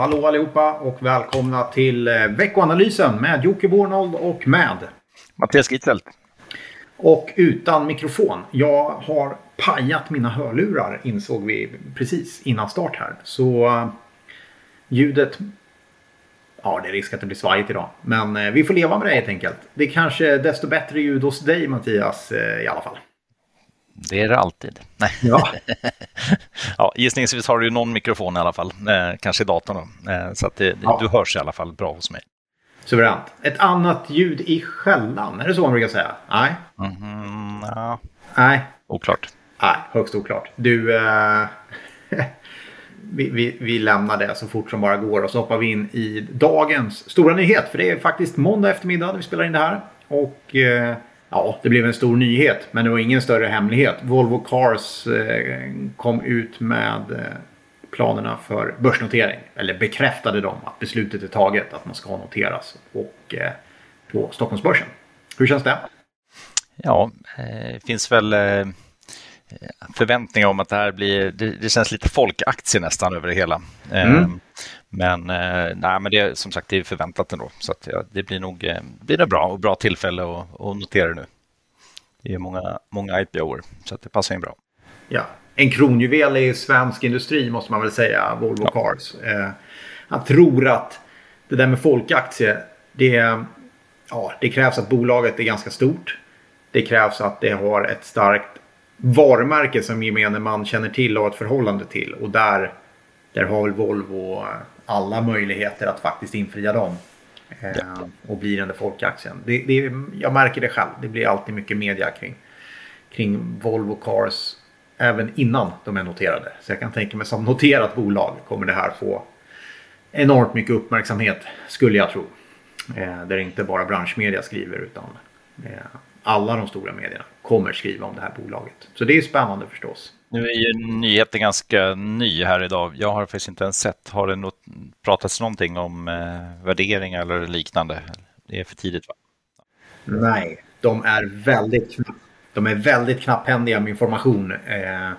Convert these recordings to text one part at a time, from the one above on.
Hallå, allihopa och välkomna till eh, veckoanalysen med Jocke Bornold och med Mattias Gitzelt. Och utan mikrofon. Jag har pajat mina hörlurar insåg vi precis innan start här. Så uh, ljudet... Ja, det är risk att det blir svajigt idag. Men uh, vi får leva med det helt enkelt. Det är kanske desto bättre ljud hos dig Mattias i alla fall. Det är det alltid. Ja. ja, gissningsvis har du någon mikrofon i alla fall, eh, kanske i datorn. Eh, så att det, ja. du hörs i alla fall bra hos mig. Suveränt. Ett annat ljud i skällan, är det så man brukar säga? Nej. Mm, ja. Nej. Oklart. Nej, högst oklart. Du, eh, vi, vi, vi, lämnar det så fort som bara går och så hoppar vi in i dagens stora nyhet. För det är faktiskt måndag eftermiddag när vi spelar in det här. Och eh, Ja, det blev en stor nyhet, men det var ingen större hemlighet. Volvo Cars eh, kom ut med eh, planerna för börsnotering. Eller bekräftade de att beslutet är taget att man ska noteras och, eh, på Stockholmsbörsen. Hur känns det? Ja, det finns väl förväntningar om att det här blir, det, det känns lite folkaktie nästan över det hela. Mm. Men, nej, men det är som sagt det är förväntat ändå. Så att, ja, det blir nog blir det bra och bra tillfälle att, att notera det nu. Det är många, många IPOer så att det passar in bra. Ja, en kronjuvel i svensk industri måste man väl säga, Volvo ja. Cars. Eh, jag tror att det där med folkaktie, det, ja, det krävs att bolaget är ganska stort. Det krävs att det har ett starkt varumärke som gemene man känner till och har ett förhållande till. Och där, där har väl Volvo alla möjligheter att faktiskt infria dem. Eh. Och blir den där folkaktien. Det, det, jag märker det själv. Det blir alltid mycket media kring, kring Volvo Cars. Även innan de är noterade. Så jag kan tänka mig som noterat bolag kommer det här få enormt mycket uppmärksamhet. Skulle jag tro. Eh, där inte bara branschmedia skriver utan eh, alla de stora medierna kommer skriva om det här bolaget. Så det är spännande förstås. Nu är ju nyheten ganska ny här idag. Jag har faktiskt inte ens sett. Har det något, pratats någonting om eh, värderingar eller liknande? Det är för tidigt va? Nej, de är väldigt, de är väldigt knapphändiga med information. Eh,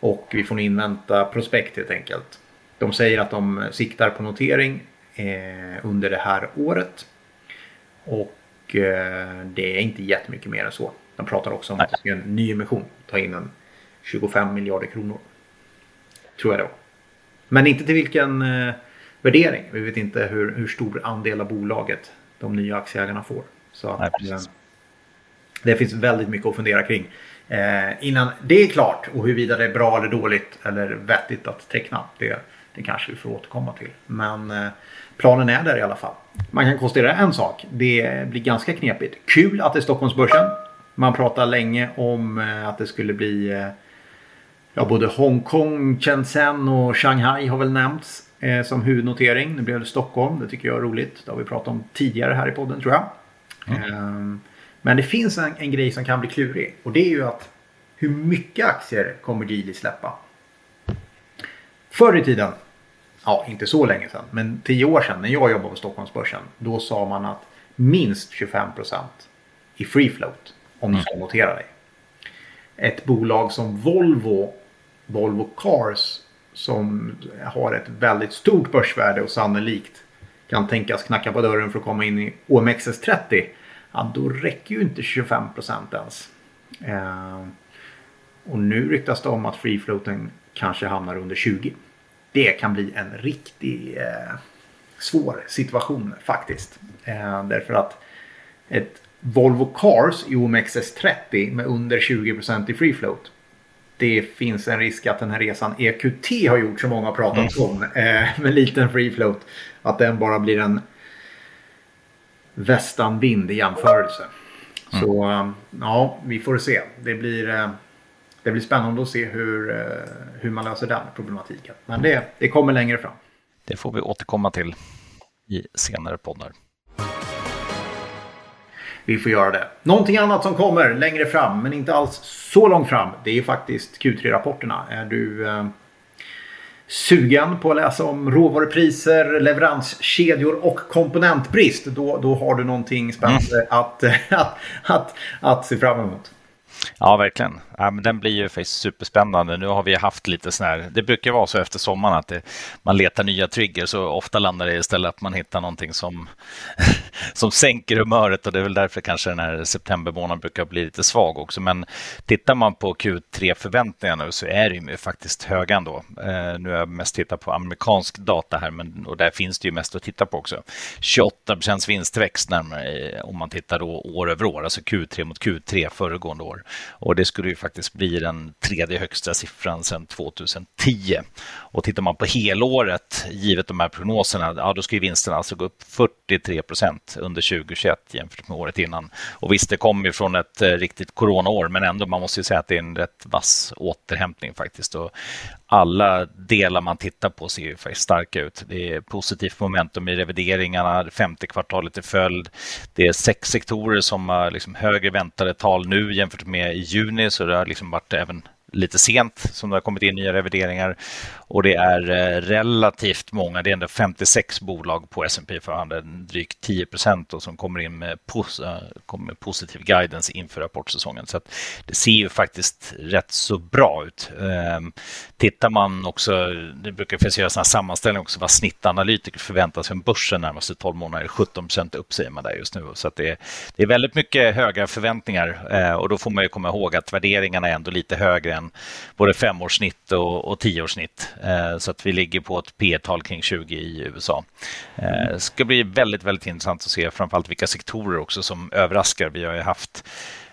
och vi får invänta prospekt helt enkelt. De säger att de siktar på notering eh, under det här året. Och det är inte jättemycket mer än så. De pratar också om en ny emission. Ta in en 25 miljarder kronor. Tror jag då. Men inte till vilken eh, värdering. Vi vet inte hur, hur stor andel av bolaget de nya aktieägarna får. Så Nej, att, eh, det finns väldigt mycket att fundera kring. Eh, innan det är klart och huruvida det är bra eller dåligt eller vettigt att teckna. Det, det kanske vi får återkomma till. Men eh, planen är där i alla fall. Man kan konstatera en sak. Det blir ganska knepigt. Kul att det är Stockholmsbörsen. Man pratar länge om eh, att det skulle bli eh, Ja, både Hongkong, Shenzhen och Shanghai har väl nämnts eh, som huvudnotering. Nu blev det Stockholm. Det tycker jag är roligt. Det har vi pratat om tidigare här i podden tror jag. Mm. Eh, men det finns en, en, grej som kan bli klurig. Och det är ju att hur mycket aktier kommer Geely släppa? Förr i tiden, ja inte så länge sedan, men tio år sedan när jag jobbade på Stockholmsbörsen. Då sa man att minst 25% i free float om du ska mm. notera dig. Ett bolag som Volvo Volvo Cars som har ett väldigt stort börsvärde och sannolikt kan tänkas knacka på dörren för att komma in i OMXS30. Ja, då räcker ju inte 25 ens. Eh, och nu ryktas det om att free floaten kanske hamnar under 20. Det kan bli en riktigt eh, svår situation faktiskt. Eh, därför att ett Volvo Cars i OMXS30 med under 20 i free float det finns en risk att den här resan EQT har gjort, som många har pratat mm. om, eh, med liten free float, att den bara blir en västanvind i jämförelse. Mm. Så eh, ja, vi får se. Det blir, eh, det blir spännande att se hur, eh, hur man löser den problematiken. Men det, det kommer längre fram. Det får vi återkomma till i senare poddar vi får göra det. Någonting annat som kommer längre fram, men inte alls så långt fram, det är faktiskt Q3-rapporterna. Är du eh, sugen på att läsa om råvarupriser, leveranskedjor och komponentbrist, då, då har du någonting spännande mm. att, att, att, att se fram emot. Ja, verkligen. Ja, men den blir ju faktiskt superspännande. Nu har vi haft lite sån här, det brukar vara så efter sommaren att det, man letar nya triggers och ofta landar det istället att man hittar någonting som, som sänker humöret och det är väl därför kanske den här septembermånaden brukar bli lite svag också. Men tittar man på Q3-förväntningarna nu så är det ju faktiskt höga ändå. Eh, nu har jag mest tittat på amerikansk data här men, och där finns det ju mest att titta på också. 28 procents vinstväxt närmare eh, om man tittar då år över år, alltså Q3 mot Q3 föregående år. Och det skulle ju faktiskt bli den tredje högsta siffran sedan 2010. Och tittar man på helåret, givet de här prognoserna, ja, då ska ju vinsterna alltså gå upp 43 procent under 2021 jämfört med året innan. Och visst, det kommer ju från ett eh, riktigt coronaår, men ändå, man måste ju säga att det är en rätt vass återhämtning faktiskt. Och alla delar man tittar på ser ju faktiskt starka ut. Det är positivt momentum i revideringarna, femte kvartalet i följd. Det är sex sektorer som har liksom högre väntade tal nu jämfört med i juni, så det har liksom varit även lite sent som det har kommit in nya revideringar och det är eh, relativt många, det är ändå 56 bolag på S&P 500, drygt 10 procent som kommer in med, pos eh, kommer med positiv guidance inför rapportsäsongen. Så det ser ju faktiskt rätt så bra ut. Ehm, tittar man också, det brukar finnas göra sådana sammanställningar också, vad snittanalytiker förväntar sig om börsen närmaste 12 månader, 17 procent upp säger man där just nu. Så det, det är väldigt mycket höga förväntningar ehm, och då får man ju komma ihåg att värderingarna är ändå lite högre än både femårssnitt och, och tioårssnitt. Eh, så att vi ligger på ett P-tal kring 20 i USA. Det eh, ska bli väldigt, väldigt intressant att se framförallt vilka sektorer också som överraskar. Vi har ju haft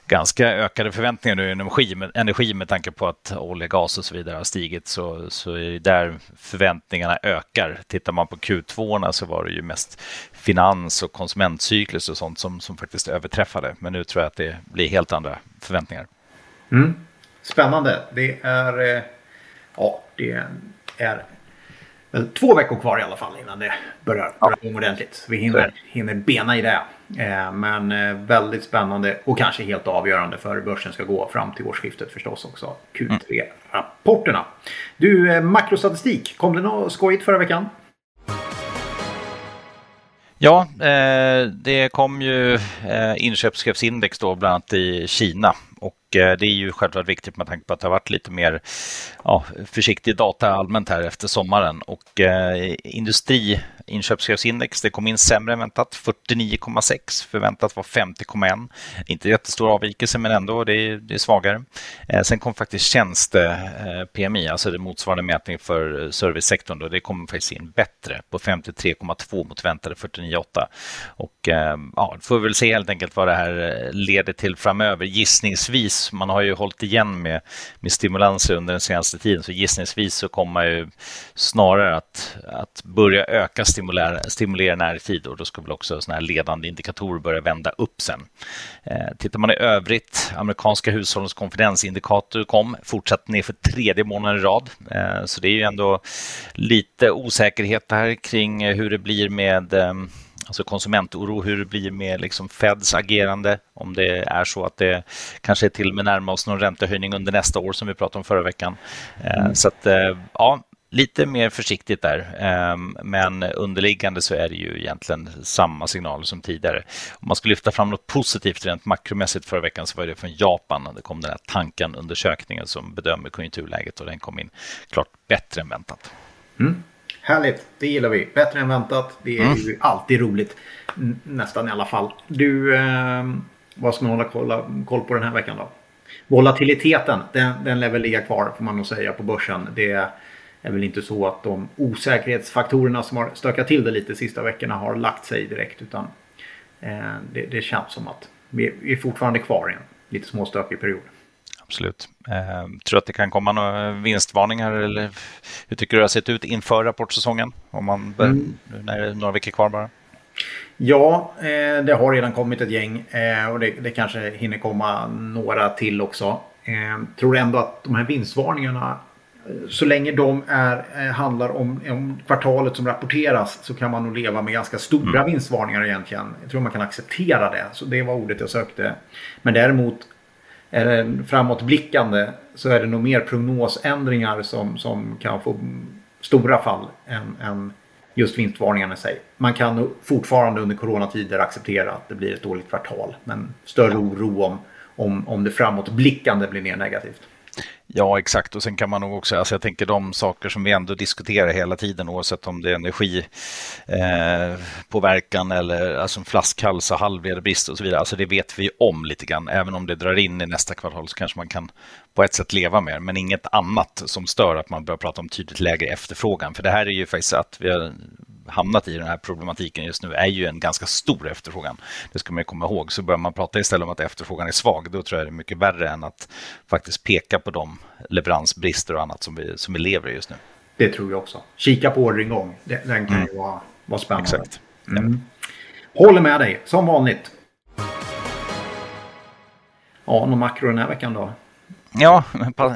ganska ökade förväntningar nu i energi, energi med tanke på att olja, gas och så vidare har stigit så, så är det där förväntningarna ökar. Tittar man på Q2 så var det ju mest finans och konsumentcyklus och sånt som, som faktiskt överträffade. Men nu tror jag att det blir helt andra förväntningar. Mm. Spännande. Det är, eh, ja, det är två veckor kvar i alla fall innan det börjar dra igång ordentligt. Vi hinner, hinner bena i det. Eh, men eh, väldigt spännande och kanske helt avgörande för hur börsen ska gå fram till årsskiftet förstås också. Q3-rapporterna. Du, makrostatistik. Kom det något skojigt förra veckan? Ja, det kom ju inköpschefsindex då bland annat i Kina och eh, det är ju självklart viktigt med tanke på att det har varit lite mer ja, försiktig data allmänt här efter sommaren. Och eh, industri inköpschefsindex, det kom in sämre än väntat, 49,6. Förväntat var 50,1. Inte jättestor avvikelse, men ändå, det är, det är svagare. Eh, sen kom faktiskt tjänste-PMI, eh, alltså det motsvarande mätning för servicesektorn. Då, det kom faktiskt in bättre på 53,2 mot väntade 49,8. Och eh, ja, får vi väl se helt enkelt vad det här eh, leder till framöver. Gissningsvis, man har ju hållit igen med, med stimulanser under den senaste tiden, så gissningsvis så kommer man ju snarare att, att börja öka stimulera, stimulera närtid och då ska väl också sådana här ledande indikatorer börja vända upp sen. Eh, tittar man i övrigt, amerikanska hushållens konfidensindikator kom, fortsatt ner för tredje månaden i rad. Eh, så det är ju ändå lite osäkerhet här kring hur det blir med eh, alltså konsumentoro, hur det blir med liksom Feds agerande, om det är så att det kanske är till och med närmar oss någon räntehöjning under nästa år som vi pratade om förra veckan. Mm. Så att, ja, lite mer försiktigt där, ehm, men underliggande så är det ju egentligen samma signal som tidigare. Om man ska lyfta fram något positivt rent makromässigt förra veckan så var det från Japan. Det kom den här tankan-undersökningen som bedömer konjunkturläget och den kom in klart bättre än väntat. Mm. Härligt, det gillar vi. Bättre än väntat. Det är mm. ju alltid roligt. Nästan i alla fall. Du, eh, vad ska man hålla koll, koll på den här veckan då? Volatiliteten, den, den lär väl ligga kvar får man nog säga på börsen. Det är väl inte så att de osäkerhetsfaktorerna som har stökat till det lite de sista veckorna har lagt sig direkt. Utan eh, det, det, känns som att vi, vi är fortfarande kvar i en lite småstökig period. Absolut. Eh, tror att det kan komma några vinstvarningar eller hur tycker du det har sett ut inför rapportsäsongen? Om man bör, mm. när det är några veckor kvar bara. Ja, eh, det har redan kommit ett gäng eh, och det, det, kanske hinner komma några till också. Eh, tror ändå att de här vinstvarningarna så länge de är, eh, handlar om, om kvartalet som rapporteras så kan man nog leva med ganska stora mm. vinstvarningar egentligen. Jag tror man kan acceptera det. Så det var ordet jag sökte. Men däremot är det framåtblickande så är det nog mer prognosändringar som, som kan få stora fall än, än just vinstvarningarna i sig. Man kan fortfarande under coronatider acceptera att det blir ett dåligt kvartal. Men större oro om, om, om det framåtblickande blir mer negativt. Ja, exakt. Och sen kan man nog också, alltså jag tänker de saker som vi ändå diskuterar hela tiden, oavsett om det är energipåverkan eh, eller alltså flaskhals och halvledarbrist och så vidare. Alltså det vet vi om lite grann. Även om det drar in i nästa kvartal så kanske man kan på ett sätt leva med men inget annat som stör att man börjar prata om tydligt lägre efterfrågan. För det här är ju faktiskt att vi har hamnat i den här problematiken just nu är ju en ganska stor efterfrågan. Det ska man komma ihåg. Så börjar man prata istället om att efterfrågan är svag, då tror jag det är mycket värre än att faktiskt peka på de leveransbrister och annat som vi, som vi lever i just nu. Det tror jag också. Kika på orderingång. Den kan mm. ju vara, vara spännande. Exakt. Mm. Håller med dig, som vanligt. Ja, någon makro den här veckan då? Ja,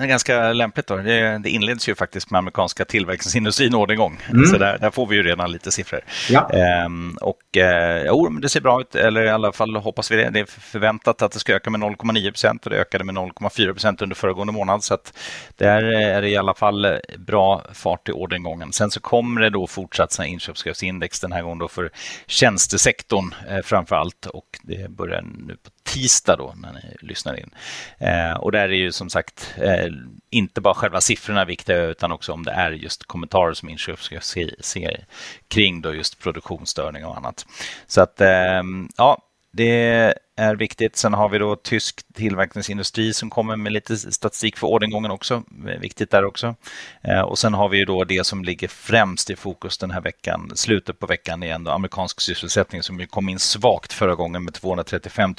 ganska lämpligt då. Det, det inleds ju faktiskt med amerikanska tillverkningsindustrin orderingång. Mm. Så där, där, får vi ju redan lite siffror. Ja. Ehm, och eh, jo, det ser bra ut, eller i alla fall hoppas vi det. Det är förväntat att det ska öka med 0,9 procent och det ökade med 0,4 procent under föregående månad. Så att där är det i alla fall bra fart i orderingången. Sen så kommer det då fortsatt inköpschefsindex den här gången då för tjänstesektorn eh, framför allt och det börjar nu på tisdag då när ni lyssnar in. Eh, och där är ju som sagt eh, inte bara själva siffrorna viktiga utan också om det är just kommentarer som inköp ska se, se kring då just produktionsstörning och annat. Så att eh, ja, det är viktigt. Sen har vi då tysk tillverkningsindustri som kommer med lite statistik för orderingången också. Viktigt där också. Eh, och sen har vi ju då det som ligger främst i fokus den här veckan, slutet på veckan igen, då amerikansk sysselsättning som ju kom in svagt förra gången med 235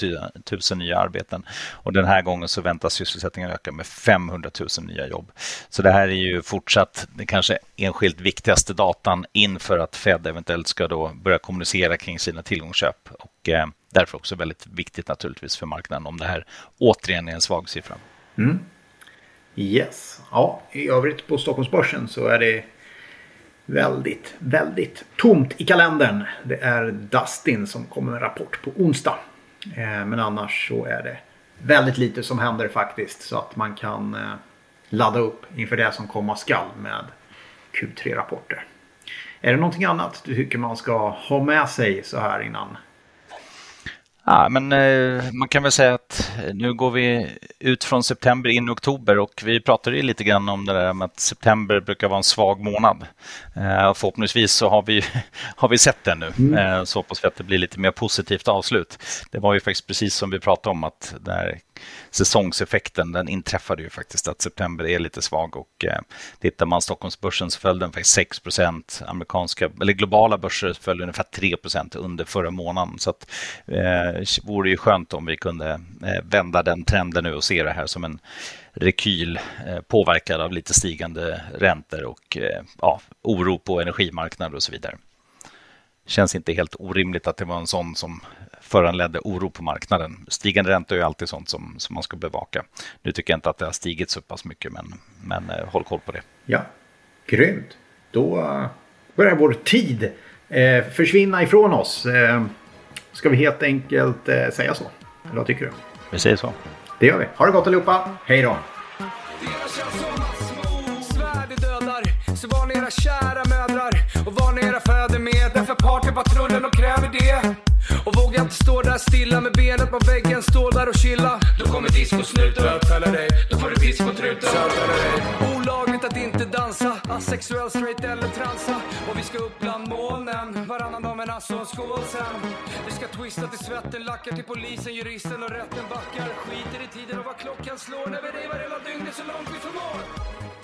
000 nya arbeten. Och den här gången så väntas sysselsättningen öka med 500 000 nya jobb. Så det här är ju fortsatt den kanske enskilt viktigaste datan inför att Fed eventuellt ska då börja kommunicera kring sina tillgångsköp. Och, eh, därför också väldigt viktigt naturligtvis för marknaden om det här återigen är en svag siffra. Mm. Yes, ja i övrigt på Stockholmsbörsen så är det väldigt, väldigt tomt i kalendern. Det är Dustin som kommer med rapport på onsdag. Eh, men annars så är det väldigt lite som händer faktiskt så att man kan eh, ladda upp inför det som komma skall med Q3-rapporter. Är det någonting annat du tycker man ska ha med sig så här innan Ja, men eh, man kan väl säga att nu går vi ut från september in i oktober och vi pratade ju lite grann om det där med att september brukar vara en svag månad. Eh, förhoppningsvis så har vi, har vi sett det nu, mm. eh, så hoppas vi att det blir lite mer positivt avslut. Det var ju faktiskt precis som vi pratade om att där säsongseffekten den inträffade ju faktiskt att september är lite svag och eh, tittar man Stockholmsbörsen så föll den faktiskt 6 procent, amerikanska eller globala börser föll ungefär 3 procent under förra månaden så att eh, vore ju skönt om vi kunde eh, vända den trenden nu och se det här som en rekyl eh, påverkad av lite stigande räntor och eh, ja, oro på energimarknader och så vidare. Känns inte helt orimligt att det var en sån som föranledde oro på marknaden. Stigande räntor är ju alltid sånt som, som man ska bevaka. Nu tycker jag inte att det har stigit så pass mycket, men, men eh, håll koll på det. Ja, grymt. Då eh, börjar vår tid eh, försvinna ifrån oss. Eh, ska vi helt enkelt eh, säga så? Eller vad tycker du? Vi säger så. Det gör vi. Ha det gott allihopa. Hej då! Så var ni era kära mödrar och var ni era fäder med. Därför partypatrullen och kräver det. Och vågar inte stå där stilla med benet på väggen, stå där och chilla. Då kommer discosnuten. Bötfälla dig, då får du discotruten. Olagligt att inte dansa, asexuell, straight eller transa. Och vi ska upp bland molnen, varannan dag men alltså en skål sen. Vi ska twista till svetten, lackar till polisen, juristen och rätten backar. Skiter i tiden och vad klockan slår när vi revar hela dygnet så långt vi förmår.